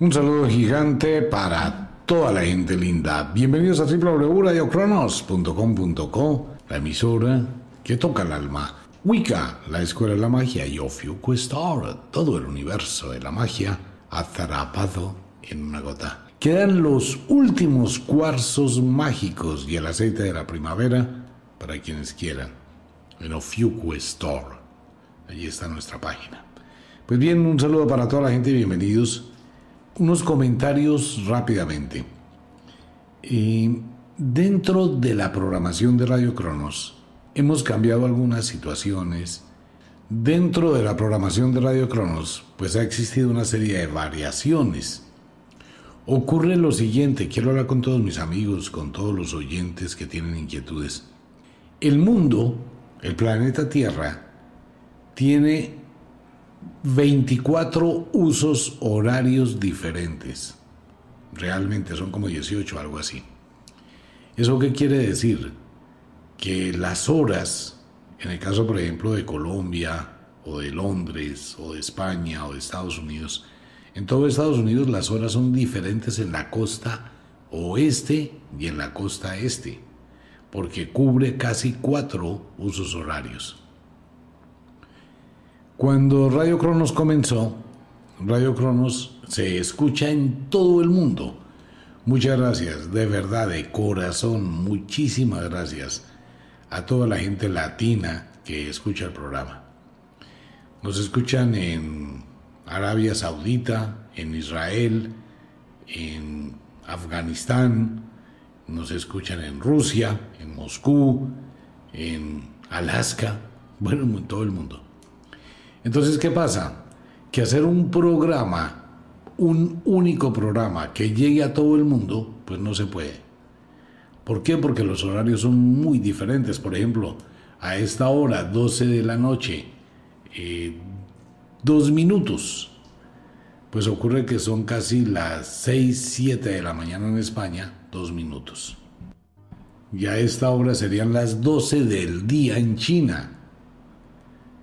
Un saludo gigante para toda la gente linda. Bienvenidos a www.radiocronos.com.co, la emisora que toca el alma. Wicca, la escuela de la magia y Ofiuquestar, todo el universo de la magia atrapado en una gota. Quedan los últimos cuarzos mágicos y el aceite de la primavera para quienes quieran. En Ofiuquestar. Allí está nuestra página. Pues bien, un saludo para toda la gente y bienvenidos unos comentarios rápidamente. dentro de la programación de Radio Cronos hemos cambiado algunas situaciones. Dentro de la programación de Radio Cronos, pues ha existido una serie de variaciones. Ocurre lo siguiente, quiero hablar con todos mis amigos, con todos los oyentes que tienen inquietudes. El mundo, el planeta Tierra, tiene 24 usos horarios diferentes. Realmente son como 18, algo así. ¿Eso qué quiere decir? Que las horas, en el caso por ejemplo de Colombia, o de Londres, o de España, o de Estados Unidos, en todo Estados Unidos las horas son diferentes en la costa oeste y en la costa este, porque cubre casi cuatro usos horarios. Cuando Radio Cronos comenzó, Radio Cronos se escucha en todo el mundo. Muchas gracias, de verdad, de corazón, muchísimas gracias a toda la gente latina que escucha el programa. Nos escuchan en Arabia Saudita, en Israel, en Afganistán, nos escuchan en Rusia, en Moscú, en Alaska, bueno, en todo el mundo. Entonces, ¿qué pasa? Que hacer un programa, un único programa que llegue a todo el mundo, pues no se puede. ¿Por qué? Porque los horarios son muy diferentes. Por ejemplo, a esta hora, 12 de la noche, eh, dos minutos, pues ocurre que son casi las 6, 7 de la mañana en España, dos minutos. Y a esta hora serían las 12 del día en China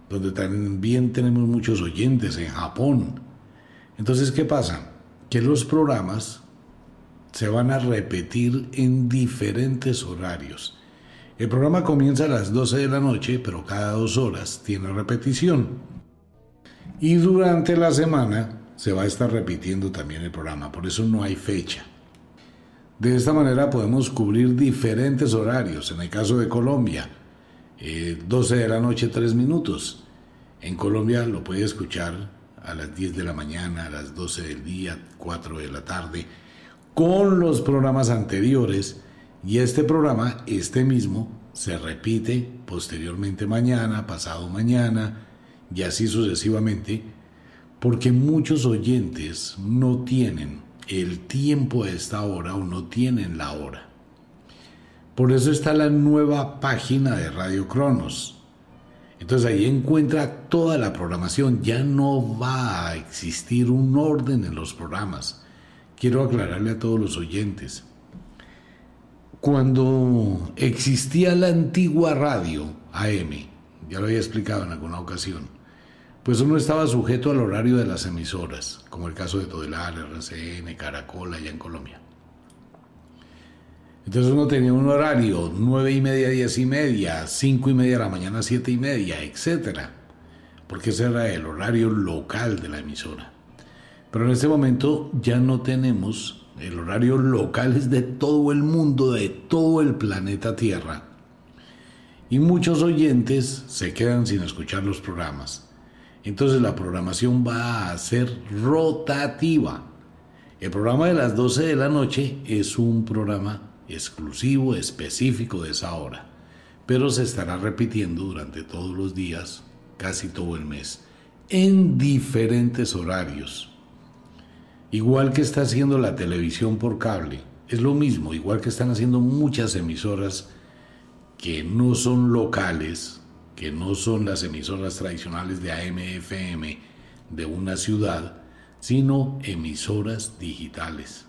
donde también tenemos muchos oyentes en Japón. Entonces, ¿qué pasa? Que los programas se van a repetir en diferentes horarios. El programa comienza a las 12 de la noche, pero cada dos horas tiene repetición. Y durante la semana se va a estar repitiendo también el programa, por eso no hay fecha. De esta manera podemos cubrir diferentes horarios. En el caso de Colombia, 12 eh, de la noche, 3 minutos. En Colombia lo puede escuchar a las 10 de la mañana, a las 12 del día, 4 de la tarde, con los programas anteriores. Y este programa, este mismo, se repite posteriormente mañana, pasado mañana, y así sucesivamente, porque muchos oyentes no tienen el tiempo a esta hora o no tienen la hora. Por eso está la nueva página de Radio Cronos. Entonces ahí encuentra toda la programación. Ya no va a existir un orden en los programas. Quiero aclararle a todos los oyentes. Cuando existía la antigua radio AM, ya lo había explicado en alguna ocasión, pues uno estaba sujeto al horario de las emisoras, como el caso de Todelar, RCN, Caracol, allá en Colombia. Entonces uno tenía un horario, nueve y media, diez y media, cinco y media de la mañana, siete y media, etcétera, porque ese era el horario local de la emisora. Pero en este momento ya no tenemos el horario local, es de todo el mundo, de todo el planeta Tierra. Y muchos oyentes se quedan sin escuchar los programas. Entonces la programación va a ser rotativa. El programa de las 12 de la noche es un programa exclusivo, específico de esa hora, pero se estará repitiendo durante todos los días, casi todo el mes, en diferentes horarios. Igual que está haciendo la televisión por cable, es lo mismo, igual que están haciendo muchas emisoras que no son locales, que no son las emisoras tradicionales de AM/FM de una ciudad, sino emisoras digitales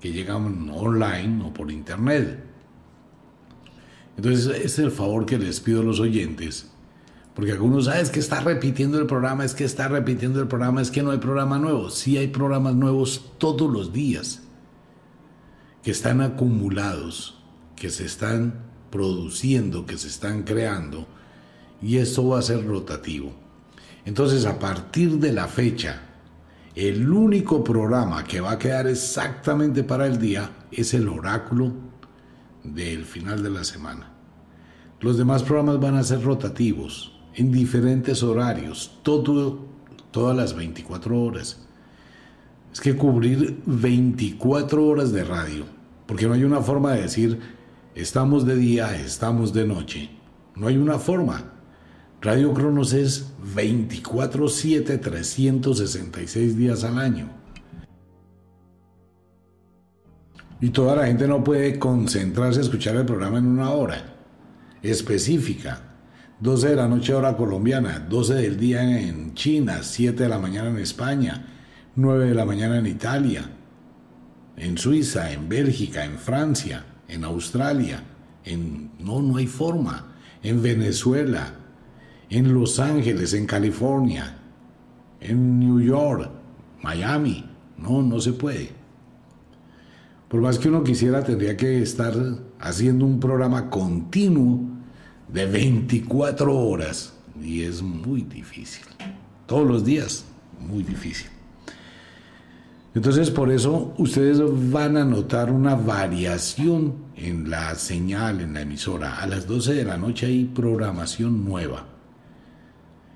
que llegan online o por internet. Entonces, es el favor que les pido a los oyentes, Porque algunos saben es que está repitiendo el programa, es que está repitiendo el programa, es que no hay programa nuevo. Sí hay programas nuevos todos los días que están acumulados, que se están produciendo, que se están creando y esto va a ser rotativo. Entonces a partir de la fecha, el único programa que va a quedar exactamente para el día es el oráculo del final de la semana. Los demás programas van a ser rotativos en diferentes horarios, todo, todas las 24 horas. Es que cubrir 24 horas de radio, porque no hay una forma de decir estamos de día, estamos de noche. No hay una forma. Radio Cronos es 24/7, 366 días al año. Y toda la gente no puede concentrarse a escuchar el programa en una hora específica. 12 de la noche hora colombiana, 12 del día en China, 7 de la mañana en España, 9 de la mañana en Italia, en Suiza, en Bélgica, en Francia, en Australia, en no no hay forma, en Venezuela, en Los Ángeles, en California, en New York, Miami, no no se puede. Por más que uno quisiera tendría que estar haciendo un programa continuo de 24 horas y es muy difícil. Todos los días, muy difícil. Entonces por eso ustedes van a notar una variación en la señal, en la emisora. A las 12 de la noche hay programación nueva.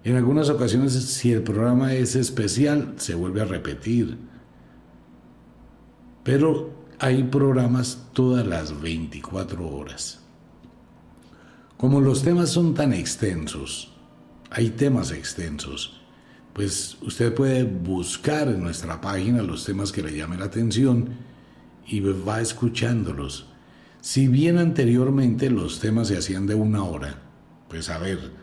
En algunas ocasiones si el programa es especial se vuelve a repetir. Pero hay programas todas las 24 horas. Como los temas son tan extensos, hay temas extensos, pues usted puede buscar en nuestra página los temas que le llamen la atención y va escuchándolos. Si bien anteriormente los temas se hacían de una hora, pues a ver,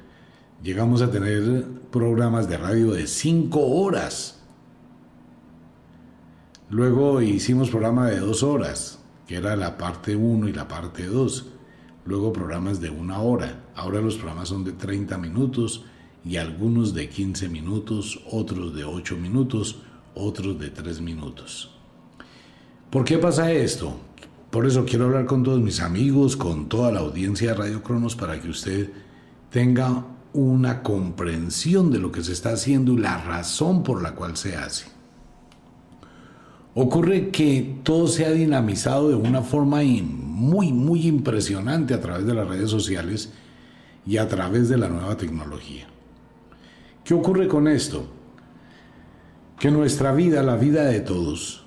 llegamos a tener programas de radio de cinco horas. Luego hicimos programa de dos horas, que era la parte 1 y la parte 2 luego programas de una hora. Ahora los programas son de 30 minutos y algunos de 15 minutos, otros de 8 minutos, otros de 3 minutos. ¿Por qué pasa esto? Por eso quiero hablar con todos mis amigos, con toda la audiencia de Radio Cronos para que usted tenga una comprensión de lo que se está haciendo y la razón por la cual se hace. Ocurre que todo se ha dinamizado de una forma muy, muy impresionante a través de las redes sociales y a través de la nueva tecnología. ¿Qué ocurre con esto? Que nuestra vida, la vida de todos,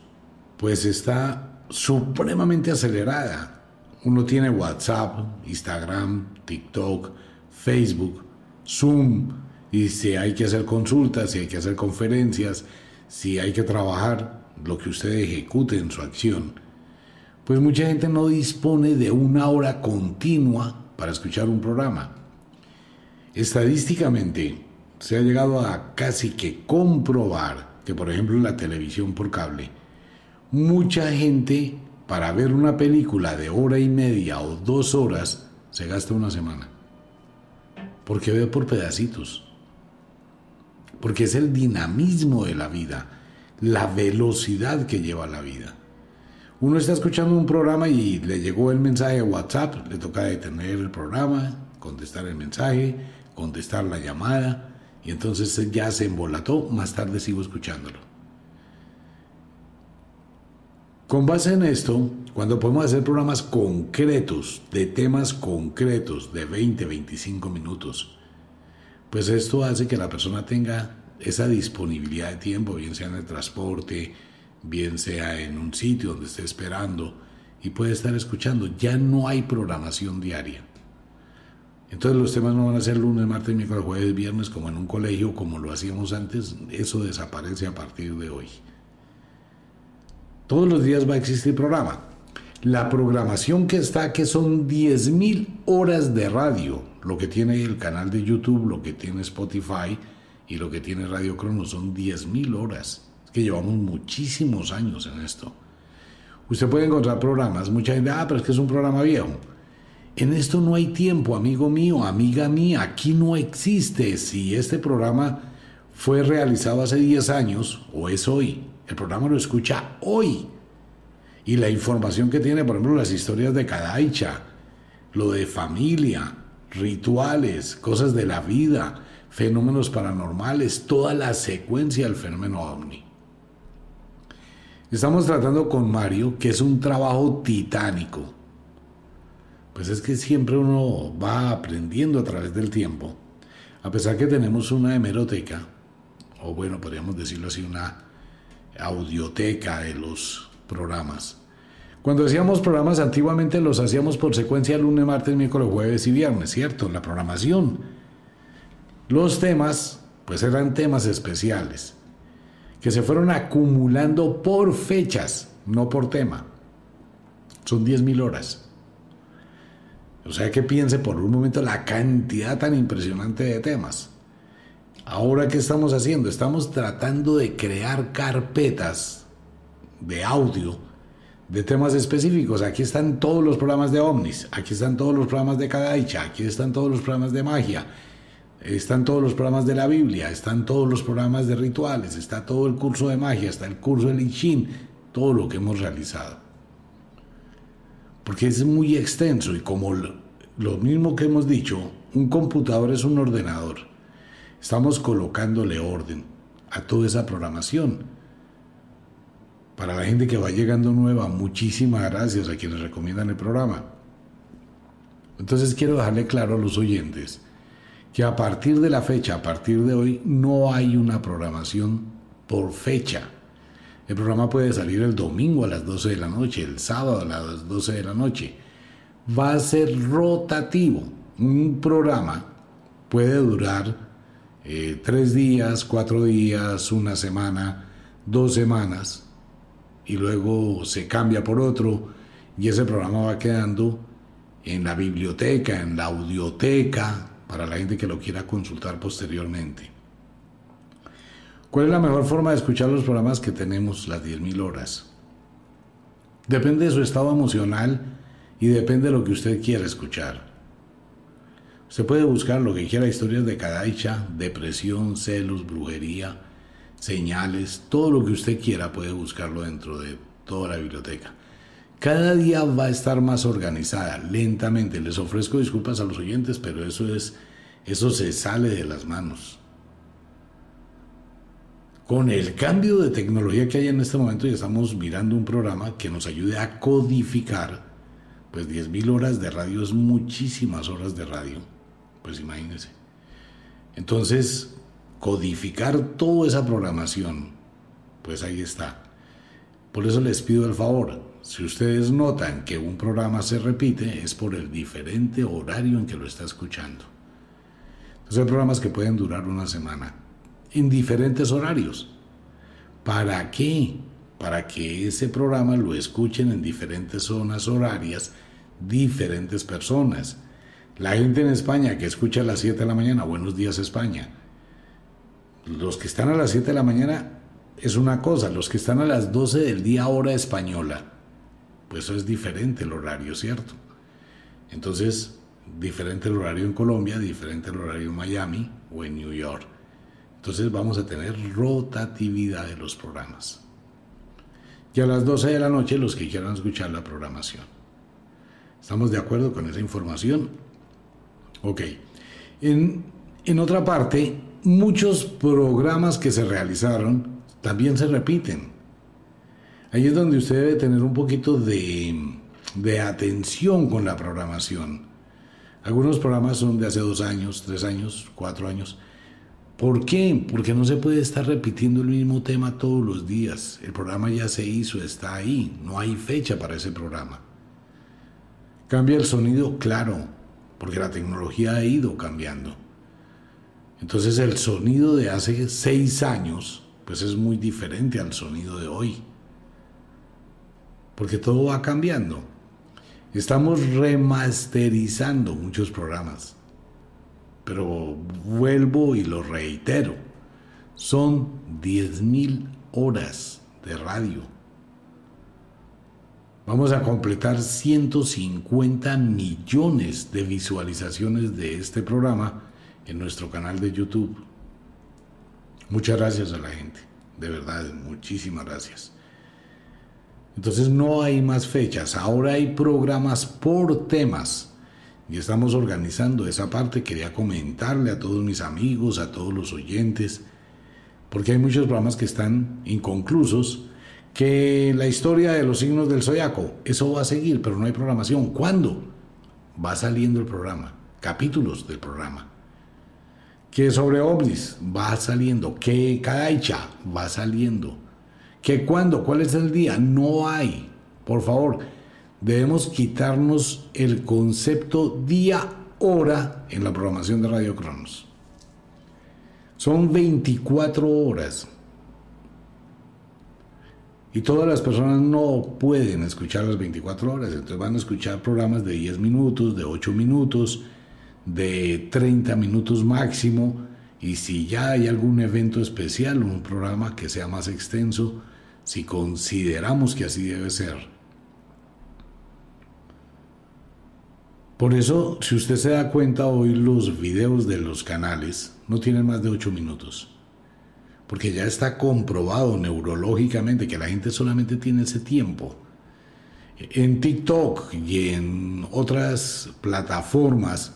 pues está supremamente acelerada. Uno tiene WhatsApp, Instagram, TikTok, Facebook, Zoom, y si hay que hacer consultas, si hay que hacer conferencias, si hay que trabajar, lo que usted ejecute en su acción, pues mucha gente no dispone de una hora continua para escuchar un programa. Estadísticamente, se ha llegado a casi que comprobar que, por ejemplo, en la televisión por cable, mucha gente para ver una película de hora y media o dos horas se gasta una semana. Porque ve por pedacitos. Porque es el dinamismo de la vida la velocidad que lleva la vida. Uno está escuchando un programa y le llegó el mensaje de WhatsApp, le toca detener el programa, contestar el mensaje, contestar la llamada, y entonces ya se embolató, más tarde sigo escuchándolo. Con base en esto, cuando podemos hacer programas concretos, de temas concretos, de 20, 25 minutos, pues esto hace que la persona tenga esa disponibilidad de tiempo, bien sea en el transporte, bien sea en un sitio donde esté esperando y puede estar escuchando. Ya no hay programación diaria. Entonces los temas no van a ser lunes, martes, miércoles, jueves, viernes como en un colegio, como lo hacíamos antes. Eso desaparece a partir de hoy. Todos los días va a existir programa. La programación que está, que son 10.000 horas de radio, lo que tiene el canal de YouTube, lo que tiene Spotify, y lo que tiene Radio Crono son 10.000 horas. Es que llevamos muchísimos años en esto. Usted puede encontrar programas, mucha gente, ah, pero es que es un programa viejo. En esto no hay tiempo, amigo mío, amiga mía, aquí no existe. Si este programa fue realizado hace 10 años o es hoy, el programa lo escucha hoy. Y la información que tiene, por ejemplo, las historias de Kadaicha, lo de familia, rituales, cosas de la vida, fenómenos paranormales, toda la secuencia del fenómeno ovni. Estamos tratando con Mario, que es un trabajo titánico. Pues es que siempre uno va aprendiendo a través del tiempo. A pesar que tenemos una hemeroteca, o bueno, podríamos decirlo así, una audioteca de los programas. Cuando hacíamos programas antiguamente los hacíamos por secuencia lunes, martes, miércoles, jueves y viernes, ¿cierto? La programación. Los temas, pues eran temas especiales que se fueron acumulando por fechas, no por tema. Son 10.000 horas. O sea que piense por un momento la cantidad tan impresionante de temas. Ahora, ¿qué estamos haciendo? Estamos tratando de crear carpetas de audio de temas específicos. Aquí están todos los programas de ovnis, aquí están todos los programas de Kadaicha, aquí están todos los programas de magia, están todos los programas de la Biblia, están todos los programas de rituales, está todo el curso de magia, está el curso de Lichin, todo lo que hemos realizado. Porque es muy extenso y como lo mismo que hemos dicho, un computador es un ordenador. Estamos colocándole orden a toda esa programación. Para la gente que va llegando nueva, muchísimas gracias a quienes recomiendan el programa. Entonces quiero dejarle claro a los oyentes que a partir de la fecha, a partir de hoy, no hay una programación por fecha. El programa puede salir el domingo a las 12 de la noche, el sábado a las 12 de la noche. Va a ser rotativo. Un programa puede durar eh, tres días, cuatro días, una semana, dos semanas, y luego se cambia por otro, y ese programa va quedando en la biblioteca, en la audioteca, para la gente que lo quiera consultar posteriormente. ¿Cuál es la mejor forma de escuchar los programas que tenemos, las 10.000 horas? Depende de su estado emocional y depende de lo que usted quiera escuchar. Usted puede buscar lo que quiera, historias de cadaicha, depresión, celos, brujería, señales, todo lo que usted quiera puede buscarlo dentro de toda la biblioteca. Cada día va a estar más organizada, lentamente. Les ofrezco disculpas a los oyentes, pero eso es eso se sale de las manos. Con el cambio de tecnología que hay en este momento y estamos mirando un programa que nos ayude a codificar, pues 10.000 horas de radio es muchísimas horas de radio, pues imagínense. Entonces, codificar toda esa programación, pues ahí está. Por eso les pido el favor, si ustedes notan que un programa se repite, es por el diferente horario en que lo está escuchando. Entonces hay programas que pueden durar una semana, en diferentes horarios. ¿Para qué? Para que ese programa lo escuchen en diferentes zonas horarias, diferentes personas. La gente en España que escucha a las 7 de la mañana, buenos días España. Los que están a las 7 de la mañana es una cosa, los que están a las 12 del día hora española pues eso es diferente el horario, ¿cierto? Entonces, diferente el horario en Colombia, diferente el horario en Miami o en New York. Entonces vamos a tener rotatividad de los programas. Y a las 12 de la noche los que quieran escuchar la programación. ¿Estamos de acuerdo con esa información? Ok. En, en otra parte, muchos programas que se realizaron también se repiten. Ahí es donde usted debe tener un poquito de, atención con la programación. Algunos programas son de hace dos años, tres años, cuatro años. ¿Por qué? Porque no se puede estar repitiendo el mismo tema todos los días. El programa ya se hizo, está ahí, no hay fecha para ese programa. Cambia el sonido, claro, porque la tecnología ha ido cambiando. Entonces el sonido de hace seis años, pues es muy diferente al sonido de hoy porque todo va cambiando. Estamos remasterizando muchos programas, pero vuelvo y lo reitero, son 10.000 horas de radio. Vamos a completar 150 millones de visualizaciones de este programa en nuestro canal de YouTube. Muchas gracias a la gente, de verdad, muchísimas gracias. Entonces no hay más fechas, ahora hay programas por temas y estamos organizando esa parte. Quería comentarle a todos mis amigos, a todos los oyentes, porque hay muchos programas que están inconclusos, que la historia de los signos del zodiaco, eso va a seguir, pero no hay programación. ¿Cuándo? Va saliendo el programa, capítulos del programa. Que sobre ovnis va saliendo, que Kadaicha va saliendo, que cuándo, cuál es el día, no hay. Por favor, debemos quitarnos el concepto día-hora en la programación de Radio Cronos. Son 24 horas. Y todas las personas no pueden escuchar las 24 horas, entonces van a escuchar programas de 10 minutos, de 8 minutos, de 30 minutos máximo, y si ya hay algún evento especial, un programa que sea más extenso, si consideramos que así debe ser. Por eso, si usted se da cuenta hoy, los videos de los canales no tienen más de 8 minutos. Porque ya está comprobado neurológicamente que la gente solamente tiene ese tiempo. En TikTok y en otras plataformas,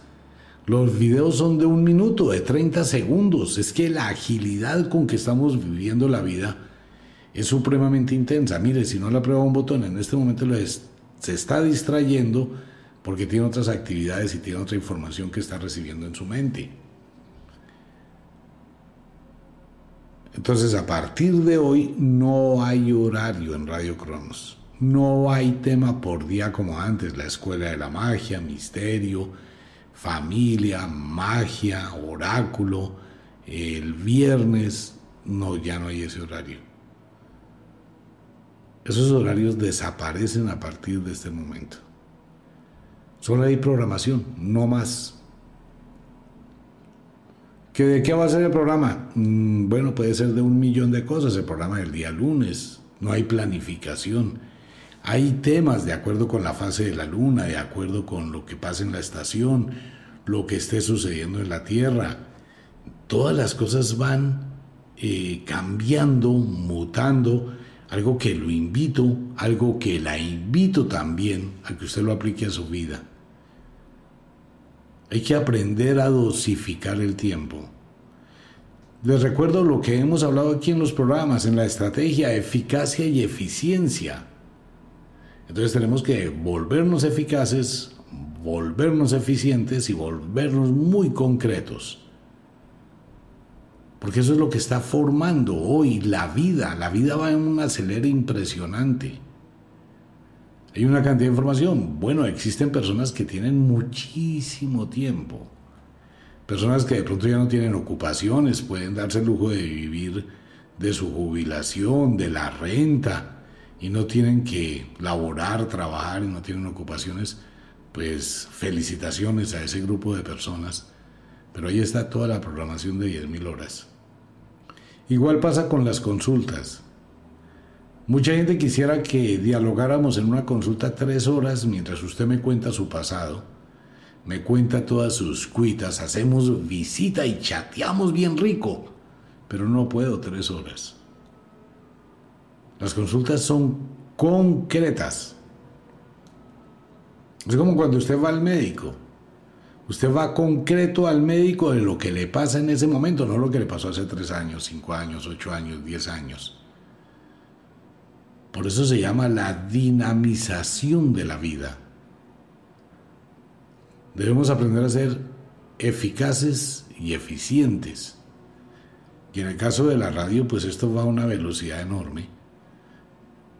los videos son de un minuto, de 30 segundos. Es que la agilidad con que estamos viviendo la vida es supremamente intensa. Mire, si no le aprueba un botón, en este momento se está distrayendo porque tiene otras actividades y tiene otra información que está recibiendo en su mente. Entonces, a partir de hoy no hay horario en Radio Cronos. No hay tema por día como antes, la escuela de la magia, misterio, familia, magia, oráculo, el viernes, no, ya no hay ese horario. Esos horarios desaparecen a partir de este momento. Solo hay programación, no más. ¿Que ¿De qué va a ser el programa? Mm, bueno, puede ser de un millón de cosas. El programa del día lunes. No hay planificación. Hay temas de acuerdo con la fase de la luna, de acuerdo con lo que pasa en la estación, lo que esté sucediendo en la Tierra. Todas las cosas van eh, cambiando, mutando. Algo que lo invito, algo que la invito también a que usted lo aplique a su vida. Hay que aprender a dosificar el tiempo. Les recuerdo lo que hemos hablado aquí en los programas, en la estrategia, eficacia y eficiencia. Entonces tenemos que volvernos eficaces, volvernos eficientes y volvernos muy concretos. Porque eso es lo que está formando hoy la vida. La vida va en un acelere impresionante. Hay una cantidad de información. Bueno, existen personas que tienen muchísimo tiempo. Personas que de pronto ya no tienen ocupaciones, pueden darse el lujo de vivir de su jubilación, de la renta, y no tienen que laborar, trabajar y no tienen ocupaciones. Pues felicitaciones a ese grupo de personas. Pero ahí está toda la programación de 10.000 horas. Igual pasa con las consultas. Mucha gente quisiera que dialogáramos en una consulta tres horas mientras usted me cuenta su pasado, me cuenta todas sus cuitas, hacemos visita y chateamos bien rico, pero no puedo tres horas. Las consultas son concretas. Es como cuando usted va al médico. Usted va concreto al médico de lo que le pasa en ese momento, no lo que le pasó hace tres años, cinco años, ocho años, diez años. Por eso se llama la dinamización de la vida. Debemos aprender a ser eficaces y eficientes. Y en el caso de la radio, pues esto va a una velocidad enorme.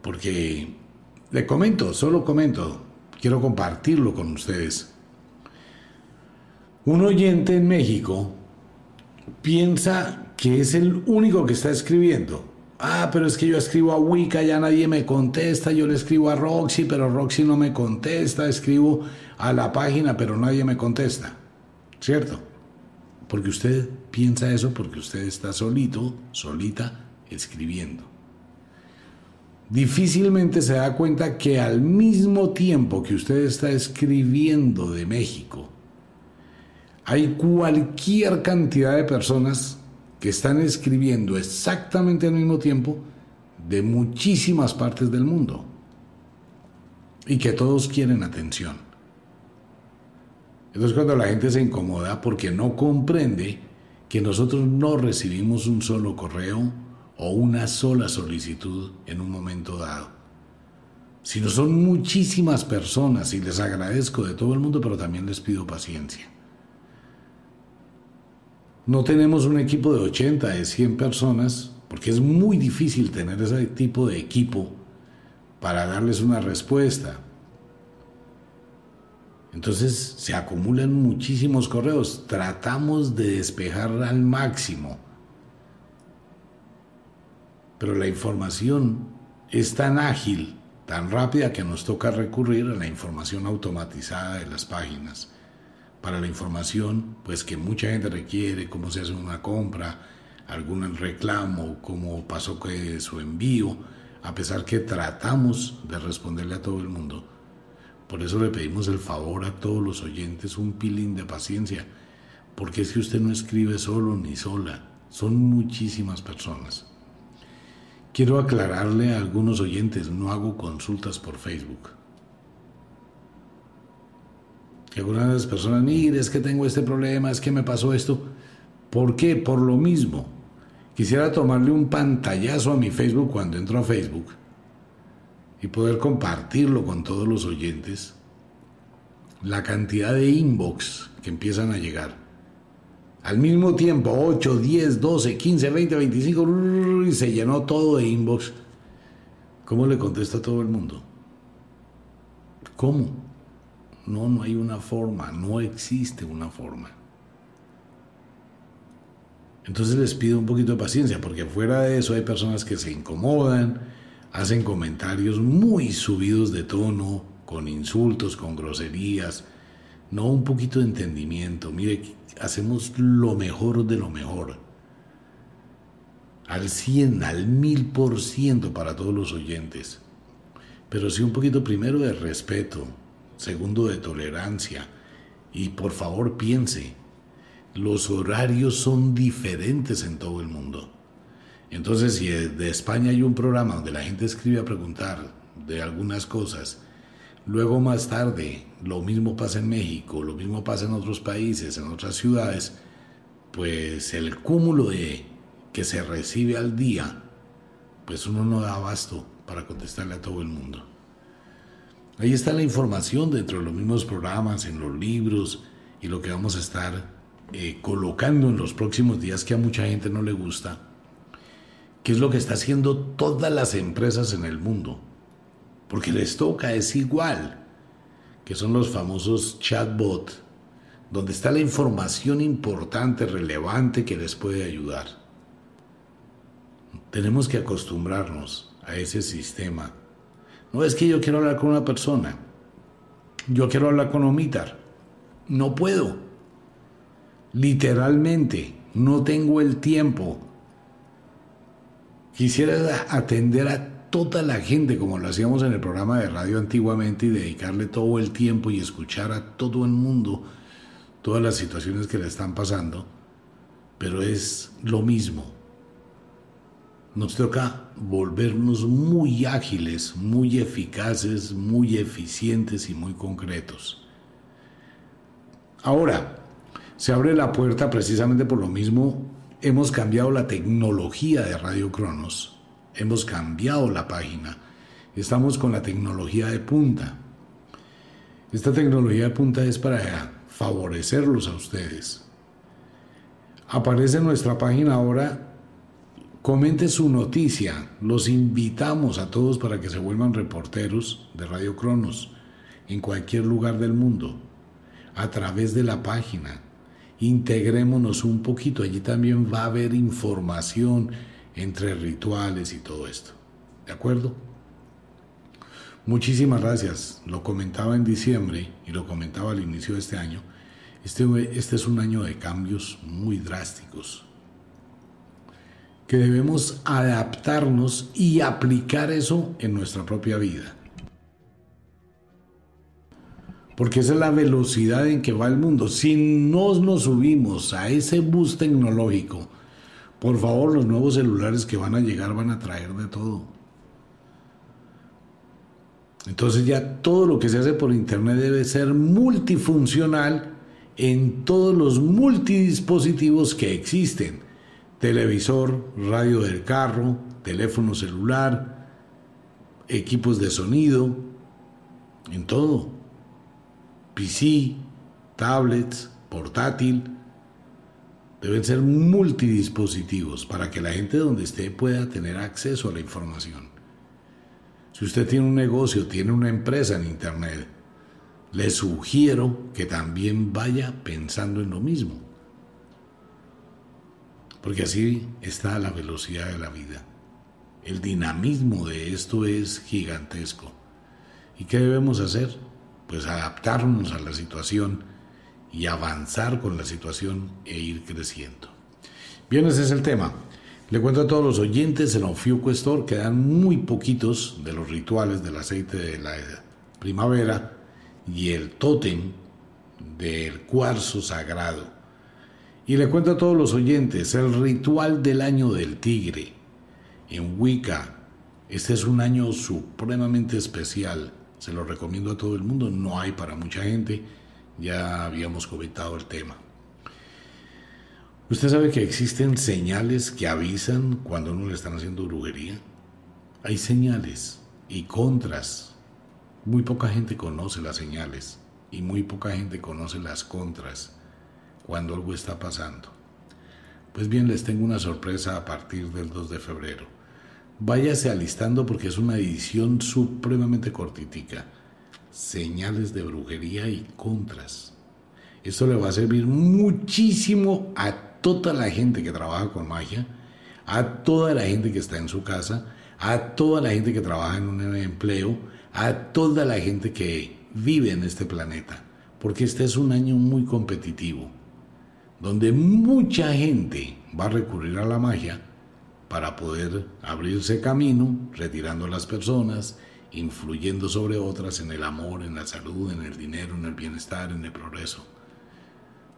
Porque le comento, solo comento, quiero compartirlo con ustedes. Un oyente en México piensa que es el único que está escribiendo Ah, pero es que yo escribo a Wicca, ya nadie me contesta, yo le escribo a Roxy, pero Roxy no me contesta, escribo a la página, pero nadie me contesta. ¿Cierto? Porque usted piensa eso porque usted está solito, solita, escribiendo. difícilmente se da cuenta que al mismo tiempo que usted está escribiendo de México, hay cualquier cantidad de personas que están escribiendo exactamente al mismo tiempo de muchísimas partes del mundo y que todos quieren atención. Entonces cuando la gente se incomoda porque no comprende que nosotros no recibimos un solo correo o una sola solicitud en un momento dado, sino son muchísimas personas y les agradezco de todo el mundo, pero también les pido paciencia. No tenemos un equipo de 80, de 100 personas, porque es muy difícil tener ese tipo de equipo para darles una respuesta. Entonces se acumulan muchísimos correos. Tratamos de despejar al máximo. Pero la información es tan ágil, tan rápida que nos toca recurrir a la información automatizada de las páginas. Para la información, pues que mucha gente requiere, cómo se hace una compra, algún reclamo, cómo pasó que su envío, a pesar que tratamos de responderle a todo el mundo. Por eso le pedimos el favor a todos los oyentes un pilín de paciencia, porque es que usted no escribe solo ni sola, son muchísimas personas. Quiero aclararle a algunos oyentes, no hago consultas por Facebook. Que algunas personas, mire, es que tengo este problema, es que me pasó esto. ¿Por qué? Por lo mismo. Quisiera tomarle un pantallazo a mi Facebook cuando entro a Facebook y poder compartirlo con todos los oyentes. La cantidad de inbox que empiezan a llegar. Al mismo tiempo, 8, 10, 12, 15, 20, 25, y se llenó todo de inbox. ¿Cómo le contesta a todo el mundo? ¿Cómo? No, no hay una forma, no existe una forma. Entonces les pido un poquito de paciencia, porque fuera de eso hay personas que se incomodan, hacen comentarios muy subidos de tono, con insultos, con groserías, no un poquito de entendimiento. Mire, hacemos lo mejor de lo mejor. Al 100, al mil por ciento para todos los oyentes. Pero sí un poquito primero de respeto, segundo de tolerancia. Y por favor piense, los horarios son diferentes en todo el mundo. Entonces, si de España hay un programa donde la gente escribe a preguntar de algunas cosas, luego más tarde lo mismo pasa en México, lo mismo pasa en otros países, en otras ciudades, pues el cúmulo de que se recibe al día, pues uno no da abasto para contestarle a todo el mundo. Ahí está la información dentro de los mismos programas, en los libros y lo que vamos a estar eh, colocando en los próximos días que a mucha gente no le gusta, que es lo que está haciendo todas las empresas en el mundo, porque les toca, es igual, que son los famosos chatbot, donde está la información importante, relevante que les puede ayudar. Tenemos que acostumbrarnos a ese sistema. No es que yo quiero hablar con una persona, yo quiero hablar con Omitar, no puedo literalmente, no tengo el tiempo. Quisiera atender a toda la gente como lo hacíamos en el programa de radio antiguamente y dedicarle todo el tiempo y escuchar a todo el mundo todas las situaciones que le están pasando, pero es lo mismo. Nos toca volvernos muy ágiles, muy eficaces, muy eficientes y muy concretos. Ahora, se abre la puerta precisamente por lo mismo. Hemos cambiado la tecnología de Radio Cronos, hemos cambiado la página, estamos con la tecnología de punta. Esta tecnología de punta es para favorecerlos a ustedes. Aparece en nuestra página ahora, comente su noticia, los invitamos a todos para que se vuelvan reporteros de Radio Cronos en cualquier lugar del mundo, a través de la página integrémonos un poquito. Allí también va a haber información entre rituales y todo esto. ¿De acuerdo? Muchísimas gracias. Lo comentaba en diciembre y lo comentaba al inicio de este año. Este, este es un año de cambios muy drásticos. Que debemos adaptarnos y aplicar eso en nuestra propia vida. Porque esa es la velocidad en que va el mundo. Si no nos subimos a ese bus tecnológico, por favor, los nuevos celulares que van a llegar van a traer de todo. Entonces ya todo lo que se hace por internet debe ser multifuncional en todos los multidispositivos que existen. Televisor, radio del carro, teléfono celular, equipos de sonido, en todo. PC, tablets, portátil. Deben ser multidispositivos para que la gente donde esté pueda tener acceso a la información. Si usted tiene un negocio, tiene una empresa en Internet, le sugiero que también vaya pensando en lo mismo. Porque así está la velocidad de la vida. El dinamismo de esto es gigantesco. ¿Y qué debemos hacer? Pues adaptarnos a la situación y avanzar con la situación e ir creciendo. Bien, ese es el tema. Le cuento a todos los oyentes, en Ofiuco Store quedan muy poquitos de los rituales del aceite de la primavera y el tótem del cuarzo sagrado. Y le cuento a todos los oyentes el ritual del año del tigre. En Wicca, este es un año supremamente especial. Se lo recomiendo a todo el mundo. No hay para mucha gente. Ya habíamos comentado el tema. ¿Usted sabe que existen señales que avisan cuando uno le están haciendo brujería? Hay señales y contras muy poca gente conoce las señales y muy poca gente conoce las contras cuando algo está pasando. Pues bien, les tengo una sorpresa a partir del 2 de febrero. Váyase alistando porque es una edición supremamente cortitica. Señales de brujería y contras. Esto le va a servir muchísimo a toda la gente que trabaja con magia, a toda la gente que está en su casa, a toda la gente que trabaja en un empleo, a toda la gente que vive en este planeta, porque este es un año muy competitivo, donde mucha gente va a recurrir a la magia para poder abrirse camino, retirando a las personas, influyendo sobre otras en el amor, en la salud, en el dinero, en el bienestar, en el progreso.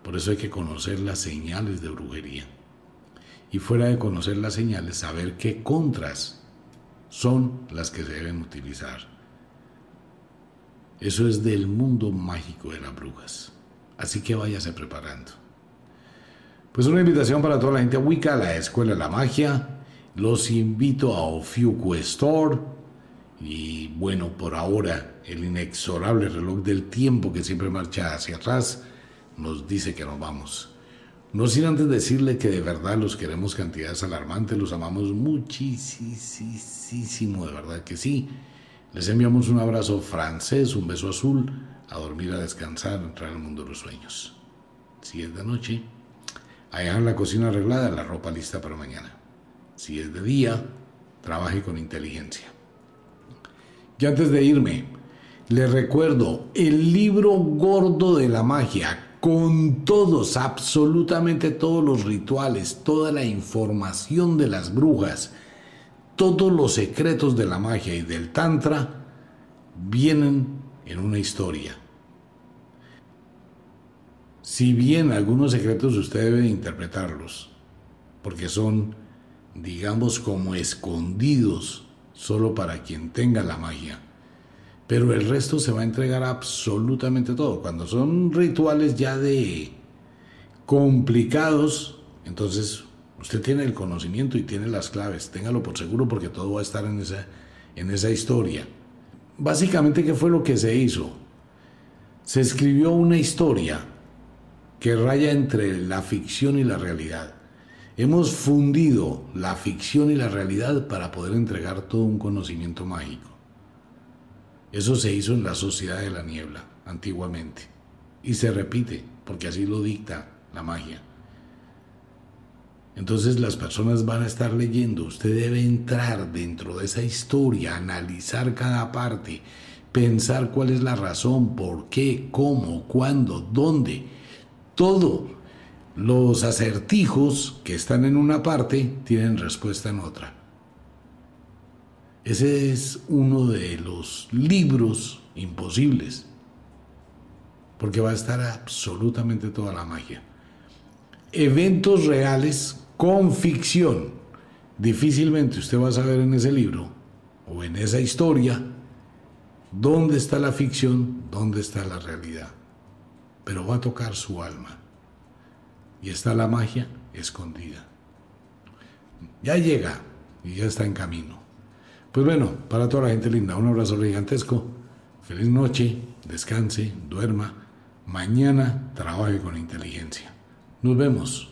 Por eso hay que conocer las señales de brujería. Y fuera de conocer las señales, saber qué contras son las que se deben utilizar. Eso es del mundo mágico de las brujas. Así que váyase preparando. Pues una invitación para toda la gente a Wicca, la Escuela de la Magia. Los invito a Ofiuco Store. Y bueno, por ahora, el inexorable reloj del tiempo que siempre marcha hacia atrás nos dice que nos vamos. No sin antes decirle que de verdad los queremos cantidades alarmantes, los amamos muchísimo, de verdad que sí. Les enviamos un abrazo francés, un beso azul, a dormir, a descansar, a entrar al mundo de los sueños. Si es noche, a dejar la cocina arreglada, la ropa lista para mañana. Si es de día, trabaje con inteligencia. Y antes de irme, les recuerdo el libro gordo de la magia, con todos, absolutamente todos los rituales, toda la información de las brujas, todos los secretos de la magia y del tantra vienen en una historia. Si bien algunos secretos usted debe interpretarlos, porque son, digamos, como escondidos solo para quien tenga la magia, pero el resto se va a entregar absolutamente todo. Cuando son rituales ya de complicados, entonces Usted tiene el conocimiento y tiene las claves, téngalo por seguro porque todo va a estar en esa, en esa historia. Básicamente, ¿qué fue lo que se hizo? Se escribió una historia que raya entre la ficción y la realidad. Hemos fundido la ficción y la realidad para poder entregar todo un conocimiento mágico. Eso se hizo en la sociedad de la niebla, antiguamente. Y se repite, porque así lo dicta la magia. Entonces las personas van a estar leyendo, usted debe entrar dentro de esa historia, analizar cada parte, pensar cuál es la razón, por qué, cómo, cuándo, dónde, todo. Los acertijos que están en una parte tienen respuesta en otra. Ese es uno de los libros imposibles, porque va a estar absolutamente toda la magia. Eventos reales con ficción. Difícilmente usted va a saber en ese libro o en esa historia dónde está la ficción, dónde está la realidad. Pero va a tocar su alma. Y está la magia escondida. Ya llega y ya está en camino. Pues bueno, para toda la gente linda, un abrazo gigantesco. Feliz noche, descanse, duerma. Mañana trabaje con inteligencia. Nos vemos.